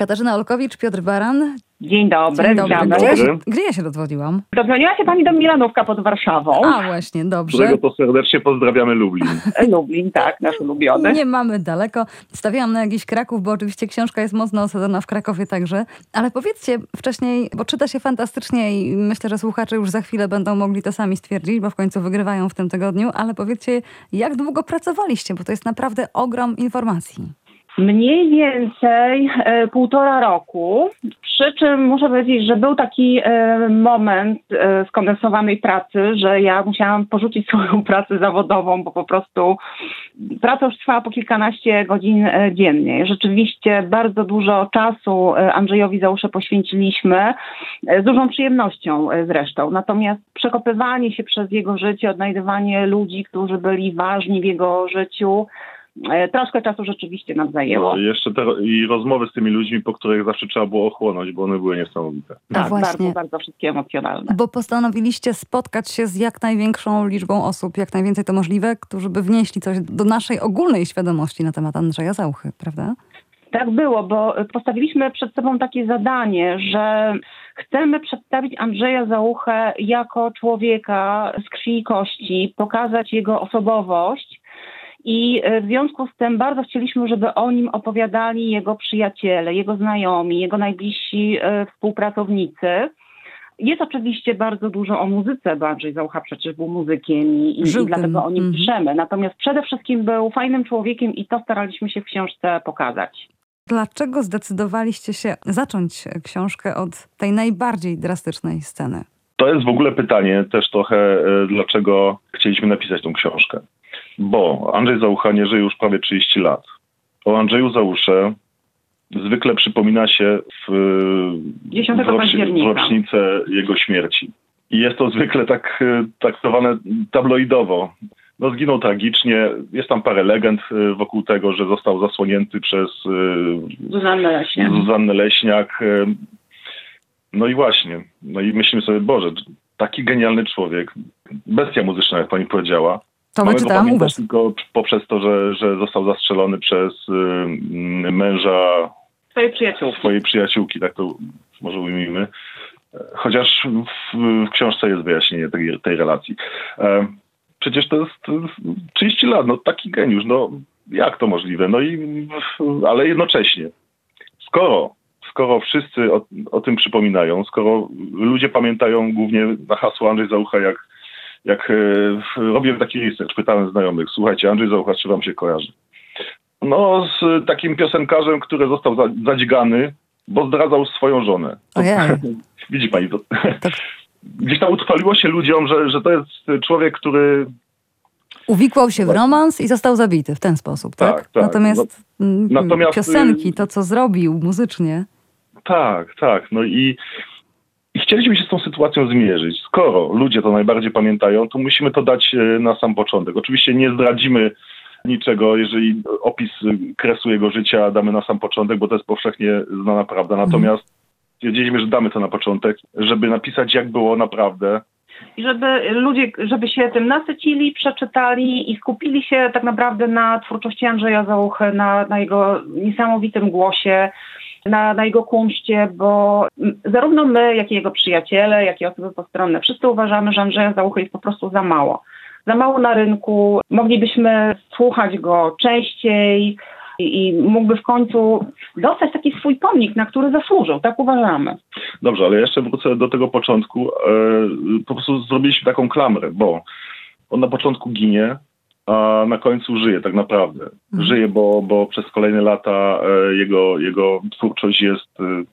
Katarzyna Olkowicz, Piotr Baran. Dzień dobry, Dzień dobry. witamy. Gdzie, ja się, Dobry. gdzie ja się dodzwoniłam? Dodzwoniła się pani do Milanówka pod Warszawą. A, właśnie, dobrze. którego to serdecznie pozdrawiamy Lublin. Lublin, tak, nasz ulubiony. Nie mamy daleko. Stawiałam na jakiś Kraków, bo oczywiście książka jest mocno osadzona w Krakowie także. Ale powiedzcie wcześniej, bo czyta się fantastycznie i myślę, że słuchacze już za chwilę będą mogli to sami stwierdzić, bo w końcu wygrywają w tym tygodniu. Ale powiedzcie, jak długo pracowaliście, bo to jest naprawdę ogrom informacji. Mniej więcej e, półtora roku. Przy czym muszę powiedzieć, że był taki e, moment e, skondensowanej pracy, że ja musiałam porzucić swoją pracę zawodową, bo po prostu praca już trwała po kilkanaście godzin e, dziennie. Rzeczywiście bardzo dużo czasu e, Andrzejowi Załusze poświęciliśmy, e, z dużą przyjemnością e, zresztą. Natomiast przekopywanie się przez jego życie, odnajdywanie ludzi, którzy byli ważni w jego życiu, e, troszkę czasu rzeczywiście nam zajęło. No, i jeszcze te, i rozmowy z tymi ludźmi, po których zawsze trzeba było ochłonąć, bo one były niesamowite. No Tak, właśnie. bardzo, bardzo wszystkie emocjonalne. Bo postanowiliście spotkać się z jak największą liczbą osób, jak najwięcej to możliwe, którzy by wnieśli coś do naszej ogólnej świadomości na temat Andrzeja Zauchy, prawda? Tak było, bo postawiliśmy przed sobą takie zadanie, że chcemy przedstawić Andrzeja Załuchę jako człowieka z krwi i kości, pokazać jego osobowość. I e, w związku z tym bardzo chcieliśmy, żeby o nim opowiadali jego przyjaciele, jego znajomi, jego najbliżsi e, współpracownicy. Jest oczywiście bardzo dużo o muzyce, bo Andrzej Załucha przecież był muzykiem i, i, Żył i dlatego o nim Mhm. piszemy. Natomiast przede wszystkim był fajnym człowiekiem i to staraliśmy się w książce pokazać. Dlaczego zdecydowaliście się zacząć książkę od tej najbardziej drastycznej sceny? To jest w ogóle pytanie też trochę, e, dlaczego chcieliśmy napisać tą książkę. Bo Andrzej Załucha nie żyje już prawie 30 lat. O Andrzeju Załusze zwykle przypomina się w, 10 w, roczni- w rocznicę jego śmierci. I jest to zwykle tak e, traktowane tabloidowo. No zginął tragicznie. Jest tam parę legend e, wokół tego, że został zasłonięty przez e, Zuzannę Leśnie. Zuzannę Leśniak. No i właśnie. No i myślimy sobie, Boże, taki genialny człowiek, bestia muzyczna, jak pani powiedziała. To Mamy go wyczytałam pamiętać tylko poprzez to, że, że został zastrzelony przez y, męża Twojej przyjaciółki. swojej przyjaciółki, tak to może ujmijmy. Chociaż w, w książce jest wyjaśnienie tej, tej relacji. E, Przecież to jest, to jest 30 lat, no taki geniusz, no jak to możliwe? No i, ale jednocześnie, skoro, skoro wszyscy o, o tym przypominają, skoro ludzie pamiętają głównie na hasło Andrzej Załucha, jak, jak e, robiłem taki research, pytałem znajomych, słuchajcie, Andrzej Załucha, czy wam się kojarzy? No, z takim piosenkarzem, który został za- zadźgany, bo zdradzał swoją żonę. Ojej. Widzi pani, to, Tak. gdzieś tam utrwaliło się ludziom, że, że to jest człowiek, który Uwikłał się w romans i został zabity w ten sposób, tak? Tak, tak. Natomiast, mm, natomiast, piosenki, y- to co zrobił muzycznie, Tak, tak. No i, i chcieliśmy się z tą sytuacją zmierzyć. Skoro ludzie to najbardziej pamiętają, to musimy to dać e, na sam początek. Oczywiście nie zdradzimy niczego, jeżeli opis e, kresu jego życia damy na sam początek, bo to jest powszechnie znana prawda. Natomiast stwierdziliśmy, że damy to na początek, żeby napisać, jak było naprawdę. I żeby ludzie, żeby się tym nasycili, przeczytali i skupili się tak naprawdę na twórczości Andrzeja Załuchy, na, na jego niesamowitym głosie, na, na jego kunszcie, bo zarówno my, jak i jego przyjaciele, jak i osoby postronne, wszyscy uważamy, że Andrzeja Załuchy jest po prostu za mało. Za mało na rynku, moglibyśmy słuchać go częściej i, i mógłby w końcu dostać taki swój pomnik, na który zasłużył, tak uważamy. Dobrze, ale jeszcze wrócę do tego początku. E, po prostu zrobiliśmy taką klamrę, bo on na początku ginie, a na końcu żyje tak naprawdę. Mhm. Żyje, bo, bo przez kolejne lata e, jego, jego twórczość jest e,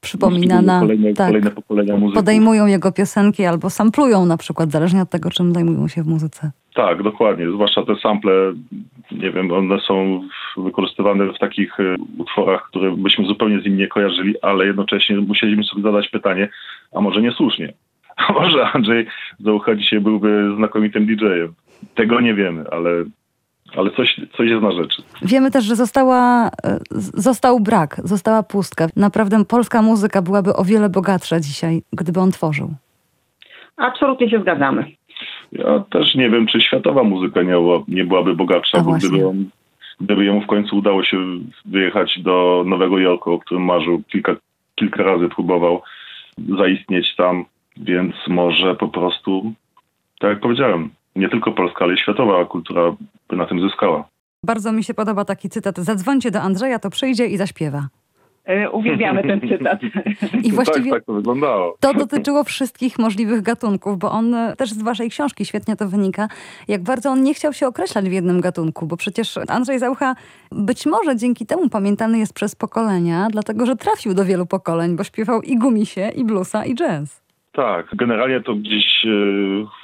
przypominana, kolejne, tak, kolejne pokolenia muzyków. podejmują jego piosenki albo samplują na przykład, zależnie od tego, czym zajmują się w muzyce. Tak, dokładnie. Zwłaszcza te sample, nie wiem, one są wykorzystywane w takich e, utworach, które byśmy zupełnie z nim nie kojarzyli, ale jednocześnie musieliśmy sobie zadać pytanie, a może niesłusznie? A może Andrzej Załucha dzisiaj byłby znakomitym DJ-em? Tego nie wiemy, ale, ale coś, coś jest na rzeczy. Wiemy też, że została, e, został brak, została pustka. Naprawdę polska muzyka byłaby o wiele bogatsza dzisiaj, gdyby on tworzył. Absolutnie się zgadzamy. Ja też nie wiem, czy światowa muzyka nie, była, nie byłaby bogatsza, bo gdyby gdyby jemu w końcu udało się wyjechać do Nowego Jorku, o którym marzył, kilka, kilka razy próbował zaistnieć tam, więc może po prostu, tak jak powiedziałem, nie tylko polska, ale i światowa kultura by na tym zyskała. Bardzo mi się podoba taki cytat. Zadzwońcie do Andrzeja, to przyjdzie i zaśpiewa. E, uwielbiamy ten cytat. I właściwie tak, tak to wyglądało. to dotyczyło wszystkich możliwych gatunków, bo on e, też z waszej książki świetnie to wynika, jak bardzo on nie chciał się określać w jednym gatunku, bo przecież Andrzej Zaucha być może dzięki temu pamiętany jest przez pokolenia, dlatego że trafił do wielu pokoleń, bo śpiewał i gumisie, i bluesa, i jazz. Tak, generalnie to gdzieś e,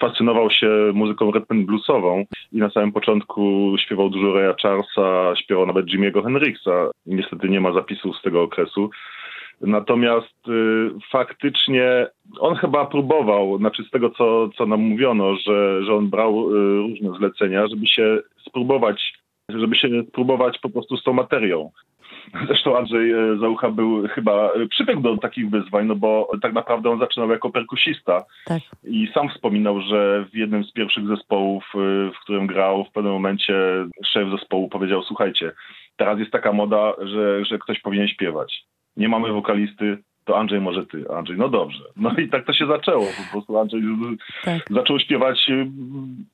fascynował się muzyką rhythm bluesową i na samym początku śpiewał dużo Raya Charlesa, śpiewał nawet Jimmy'ego Hendrixa. Niestety nie ma zapisów z tego okresu. Natomiast y, faktycznie on chyba próbował, znaczy z tego co, co nam mówiono, że, że on brał y, różne zlecenia, żeby się spróbować, żeby się spróbować po prostu z tą materią. Zresztą Andrzej e, Załucha był chyba, e, przybiegł do takich wyzwań, no bo tak naprawdę on zaczynał jako perkusista. Tak. I sam wspominał, że w jednym z pierwszych zespołów, e, w którym grał, w pewnym momencie szef zespołu powiedział, słuchajcie, teraz jest taka moda, że, że ktoś powinien śpiewać. Nie mamy wokalisty, to Andrzej może ty. Andrzej, no dobrze. No i tak to się zaczęło. Po prostu Andrzej Tak. zaczął śpiewać. y,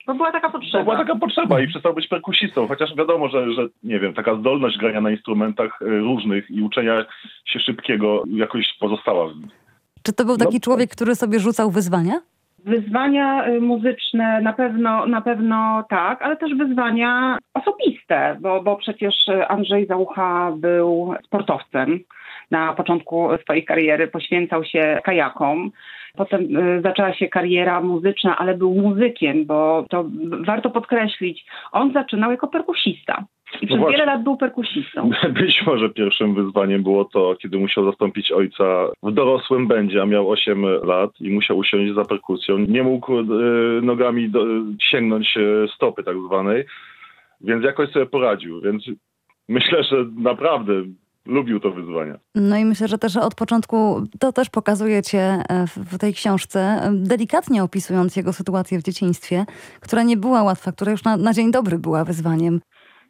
Bo była taka To potrzeba. była taka potrzeba i przestał być perkusistą, chociaż wiadomo, że, że nie wiem, taka zdolność grania na instrumentach y, różnych i uczenia się szybkiego jakoś pozostała w nim. Czy to był No. taki człowiek, który sobie rzucał wyzwania? Wyzwania y, muzyczne na pewno, na pewno tak, ale też wyzwania osobiste, bo, bo przecież y, Andrzej Załucha był sportowcem. Na początku swojej kariery poświęcał się kajakom. Potem y, zaczęła się kariera muzyczna, ale był muzykiem, bo to warto podkreślić, on zaczynał jako perkusista. I przez właśnie. wiele lat był perkusistą. Być może pierwszym wyzwaniem było to, kiedy musiał zastąpić ojca w dorosłym będzie, a miał 8 lat i musiał usiąść za perkusją. Nie mógł y, nogami do, sięgnąć y, stopy tak zwanej, więc jakoś sobie poradził. Więc myślę, że naprawdę lubił to wyzwanie. No i myślę, że też od początku to też pokazujecie w tej książce, delikatnie opisując jego sytuację w dzieciństwie, która nie była łatwa, która już na, na dzień dobry była wyzwaniem.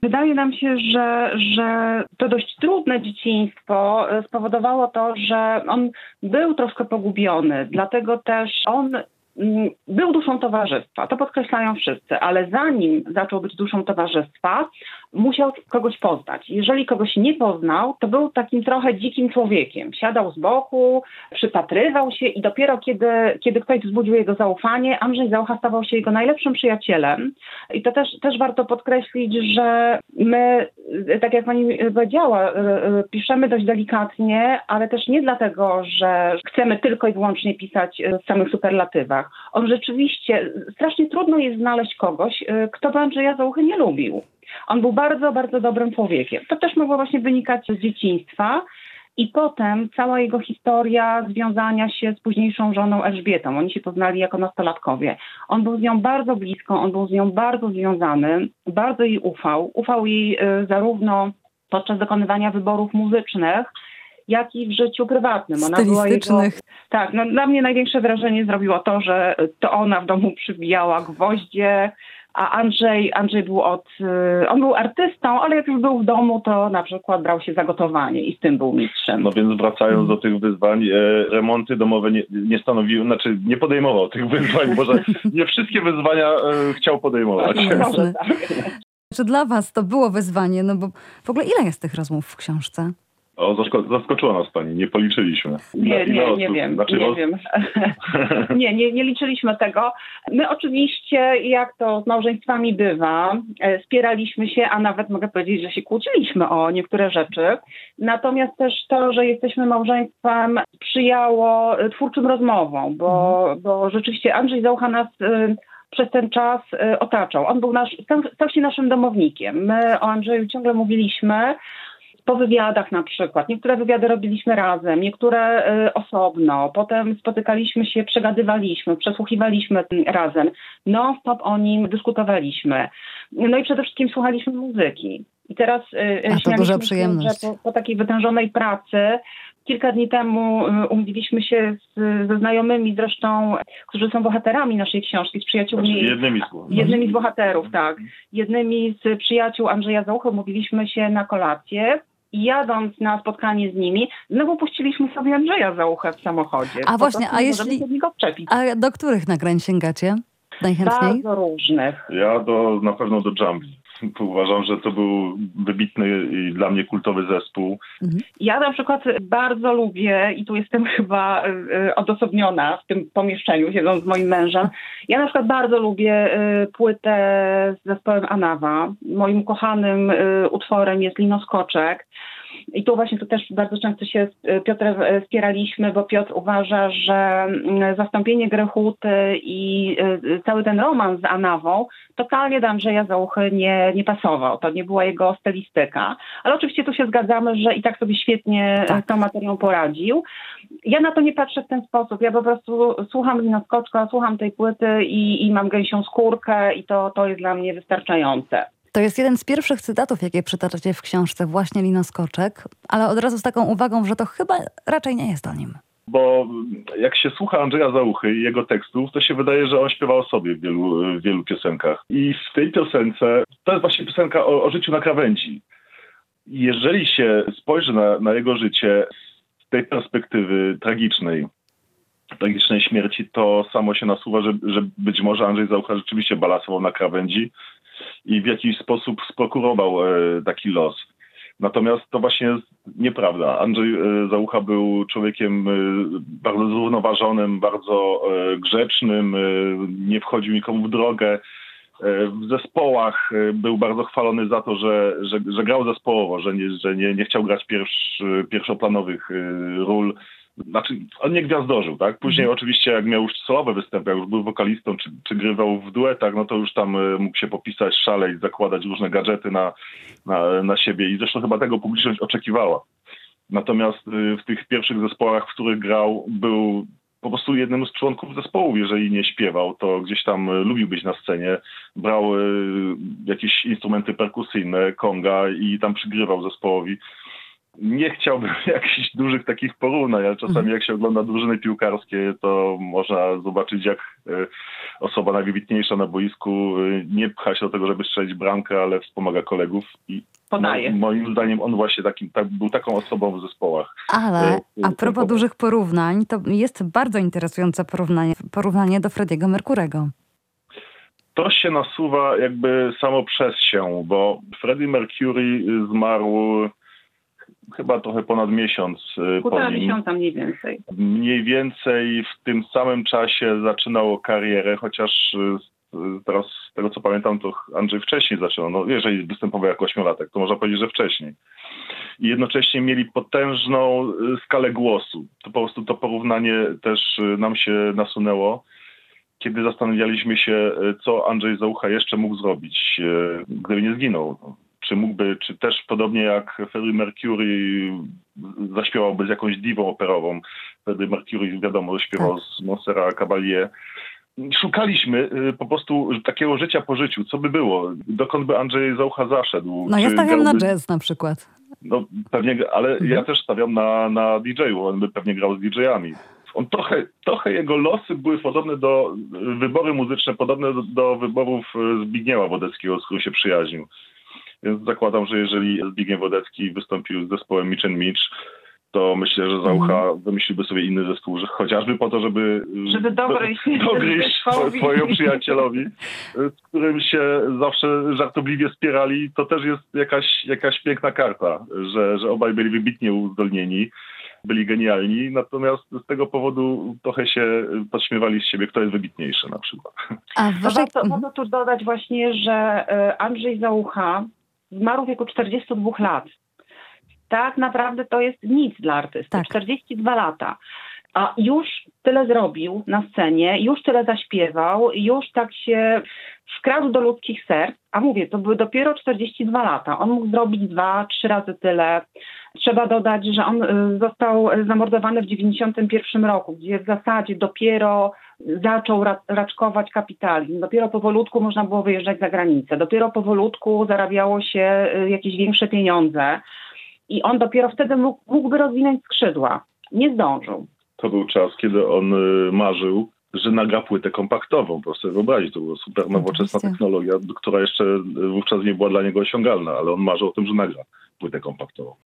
Wydaje nam się, że, że to dość trudne dzieciństwo e, spowodowało to, że on był troszkę pogubiony, dlatego też on mm, był duszą towarzystwa. To podkreślają wszyscy, ale zanim zaczął być duszą towarzystwa, musiał kogoś poznać. Jeżeli kogoś nie poznał, to był takim trochę dzikim człowiekiem. Siadał z boku, przypatrywał się i dopiero kiedy, kiedy ktoś wzbudził jego zaufanie, Andrzej Zaucha stawał się jego najlepszym przyjacielem. I to też, też warto podkreślić, że my, tak jak pani powiedziała, y, y, piszemy dość delikatnie, ale też nie dlatego, że chcemy tylko i wyłącznie pisać y, w samych superlatywach. On rzeczywiście, strasznie trudno jest znaleźć kogoś, kto by Andrzeja Zauchy nie lubił. On był bardzo, bardzo dobrym człowiekiem. To też mogło właśnie wynikać z dzieciństwa. I potem cała jego historia związania się z późniejszą żoną Elżbietą. Oni się poznali jako nastolatkowie. On był z nią bardzo blisko, on był z nią bardzo związany, bardzo jej ufał. Ufał jej y, zarówno podczas dokonywania wyborów muzycznych, jak i w życiu prywatnym. Ona była jego, tak, no dla mnie największe wrażenie zrobiło to, że to ona w domu przybijała gwoździe, a Andrzej, Andrzej był od, y, on był artystą, ale jak już był w domu, to na przykład brał się za gotowanie i z tym był mistrzem. No więc wracając do tych wyzwań, e, remonty domowe nie, nie stanowiły, znaczy nie podejmował tych wyzwań, może nie wszystkie wyzwania e, chciał podejmować. Jasne. Może tak. Czy dla was to było wyzwanie? No bo w ogóle ile jest tych rozmów w książce? O, zasko- zaskoczyła nas pani, nie policzyliśmy. Nie, nie, nie wiem, Znaczy, nie os- wiem. nie, nie, nie liczyliśmy tego. My oczywiście, jak to z małżeństwami bywa, e, spieraliśmy się, a nawet mogę powiedzieć, że się kłóciliśmy o niektóre rzeczy. Natomiast też to, że jesteśmy małżeństwem sprzyjało e, twórczym rozmowom, bo, bo rzeczywiście Andrzej Zaucha nas e, przez ten czas otaczał. On był nasz, stał, stał się naszym domownikiem. My o Andrzeju ciągle mówiliśmy, po wywiadach na przykład. Niektóre wywiady robiliśmy razem, niektóre y, osobno. Potem spotykaliśmy się, przegadywaliśmy, przesłuchiwaliśmy razem. Non-stop o nim dyskutowaliśmy. No i przede wszystkim słuchaliśmy muzyki. I teraz y, A to duża się, przyjemność. Że po, po takiej wytężonej pracy kilka dni temu y, umówiliśmy się z, ze znajomymi zresztą, którzy są bohaterami naszej książki, z przyjaciółmi. Znaczy jednymi z, jednymi z bohaterów, tak. Jednymi z przyjaciół Andrzeja Zauchy umówiliśmy się na kolację. Jadąc na spotkanie z nimi, znowu puściliśmy sobie Andrzeja Zauchę w samochodzie. A właśnie, a jeśli... A do których nagrań sięgacie? Najchętniej? Bardzo różnych. Ja do, na pewno do Jumbly. Uważam, że to był wybitny i dla mnie kultowy zespół. Mhm. Ja na przykład bardzo lubię, i tu jestem chyba y, odosobniona w tym pomieszczeniu, siedząc z moim mężem, ja na przykład bardzo lubię y, płytę z zespołem Anawa. Moim kochanym y, utworem jest Linoskoczek. I tu właśnie to też bardzo często się z Piotrem spieraliśmy, bo Piotr uważa, że mm, zastąpienie Grechuty i y, cały ten romans z Anawą totalnie do Andrzeja Załuchy nie, nie pasował. To nie była jego stylistyka. Ale oczywiście tu się zgadzamy, że i tak sobie świetnie tak. z tą materią poradził. Ja na to nie patrzę w ten sposób. Ja po prostu słucham Lina Skoczka, słucham tej płyty i, i mam gęsią skórkę i to, to jest dla mnie wystarczające. To jest jeden z pierwszych cytatów, jakie przytaczacie w książce, właśnie Linoskoczek, ale od razu z taką uwagą, że to chyba raczej nie jest o nim. Bo jak się słucha Andrzeja Załuchy i jego tekstów, to się wydaje, że on śpiewa o sobie w wielu, w wielu piosenkach. I w tej piosence, to jest właśnie piosenka o, o życiu na krawędzi. Jeżeli się spojrzy na, na jego życie z tej perspektywy tragicznej, tragicznej śmierci, to samo się nasuwa, że, że być może Andrzej Załucha rzeczywiście balansował na krawędzi i w jakiś sposób sprokurował e, taki los. Natomiast to właśnie jest nieprawda. Andrzej e, Załucha był człowiekiem e, bardzo zrównoważonym, bardzo grzecznym, nie wchodził nikomu w drogę. W zespołach był bardzo chwalony za to, że, że, że grał zespołowo, że, nie, że nie, nie chciał grać pierwsz, pierwszoplanowych ról znaczy, on nie gwiazdożył, tak? Później mhm. oczywiście jak miał już solowe występy, jak już był wokalistą, czy, czy grywał w duetach, no to już tam e, mógł się popisać, szaleć, zakładać różne gadżety na, na, na siebie i zresztą chyba tego publiczność oczekiwała. Natomiast e, w tych pierwszych zespołach, w których grał, był po prostu jednym z członków zespołu, jeżeli nie śpiewał, to gdzieś tam e, lubił być na scenie, brał jakieś instrumenty perkusyjne, konga i tam przygrywał zespołowi nie chciałbym jakichś dużych takich porównań, ale czasami mhm. jak się ogląda drużyny piłkarskie, to można zobaczyć, jak e, osoba najwybitniejsza na boisku e, nie pcha się do tego, żeby strzelić bramkę, ale wspomaga kolegów i Podaje. moim zdaniem on właśnie takim, tak, był taką osobą w zespołach. Ale e, a propos dużych porównań, to jest bardzo interesujące porównanie, porównanie do Frediego Merkurego to się nasuwa jakby samo przez się, bo Freddie Mercury zmarł chyba trochę ponad miesiąc. Y, Półtora po nim. miesiąca mniej więcej. Mniej więcej w tym samym czasie zaczynał karierę, chociaż y, teraz z tego co pamiętam, to Andrzej wcześniej zaczynał. No, jeżeli występował jako ośmiolatek, to można powiedzieć, że wcześniej. I jednocześnie mieli potężną y, skalę głosu. To po prostu to porównanie też nam się nasunęło kiedy zastanawialiśmy się, co Andrzej Załucha jeszcze mógł zrobić, gdyby nie zginął czy mógłby, czy też podobnie jak Freddie Mercury zaśpiewałby z jakąś diwą operową. Freddie Mercury wiadomo, śpiewał tak. z Monserrat Caballé. Szukaliśmy y, po prostu takiego życia po życiu. Co by było? Dokąd by Andrzej Zaucha zaszedł? No ja stawiam grałby... na jazz na przykład. No pewnie, ale mhm. ja też stawiam na, na DJ-u. On by pewnie grał z DJ-ami on trochę, trochę jego losy były podobne do, wybory muzyczne podobne do, do wyborów Zbigniewa Wodeckiego, z którym się przyjaźnił. Więc zakładam, że jeżeli Zbigniew Wodecki wystąpił z zespołem Mitch Mitch, to myślę, że Zaucha mm. wymyśliłby sobie inny zespół, że chociażby po to, żeby, żeby dogryźć, dogryźć swojemu przyjacielowi, z którym się zawsze żartobliwie spierali, to też jest jakaś, jakaś piękna karta, że, że obaj byli wybitnie uzdolnieni, byli genialni, natomiast z tego powodu trochę się podśmiewali z siebie, kto jest wybitniejszy na przykład. A warto, warto tu dodać właśnie, że e, Andrzej Zaucha zmarł w wieku 42 lat. Tak naprawdę to jest nic dla artysty. Tak. 42 lata. A już tyle zrobił na scenie, już tyle zaśpiewał, już tak się wkradł do ludzkich serc. A mówię, to były dopiero 42 lata. On mógł zrobić dwa, trzy razy tyle. Trzeba dodać, że on y, został zamordowany w 91 roku, gdzie w zasadzie dopiero zaczął raczkować kapitalizm. Dopiero powolutku można było wyjeżdżać za granicę. Dopiero powolutku zarabiało się y, jakieś większe pieniądze. i on dopiero wtedy mógł, mógłby rozwinąć skrzydła. Nie zdążył. To był czas, kiedy on y, marzył, że nagra płytę kompaktową. Proszę sobie wyobrazić, to była super nowoczesna technologia, która jeszcze wówczas nie była dla niego osiągalna, ale on marzył o tym, że nagra płytę kompaktową.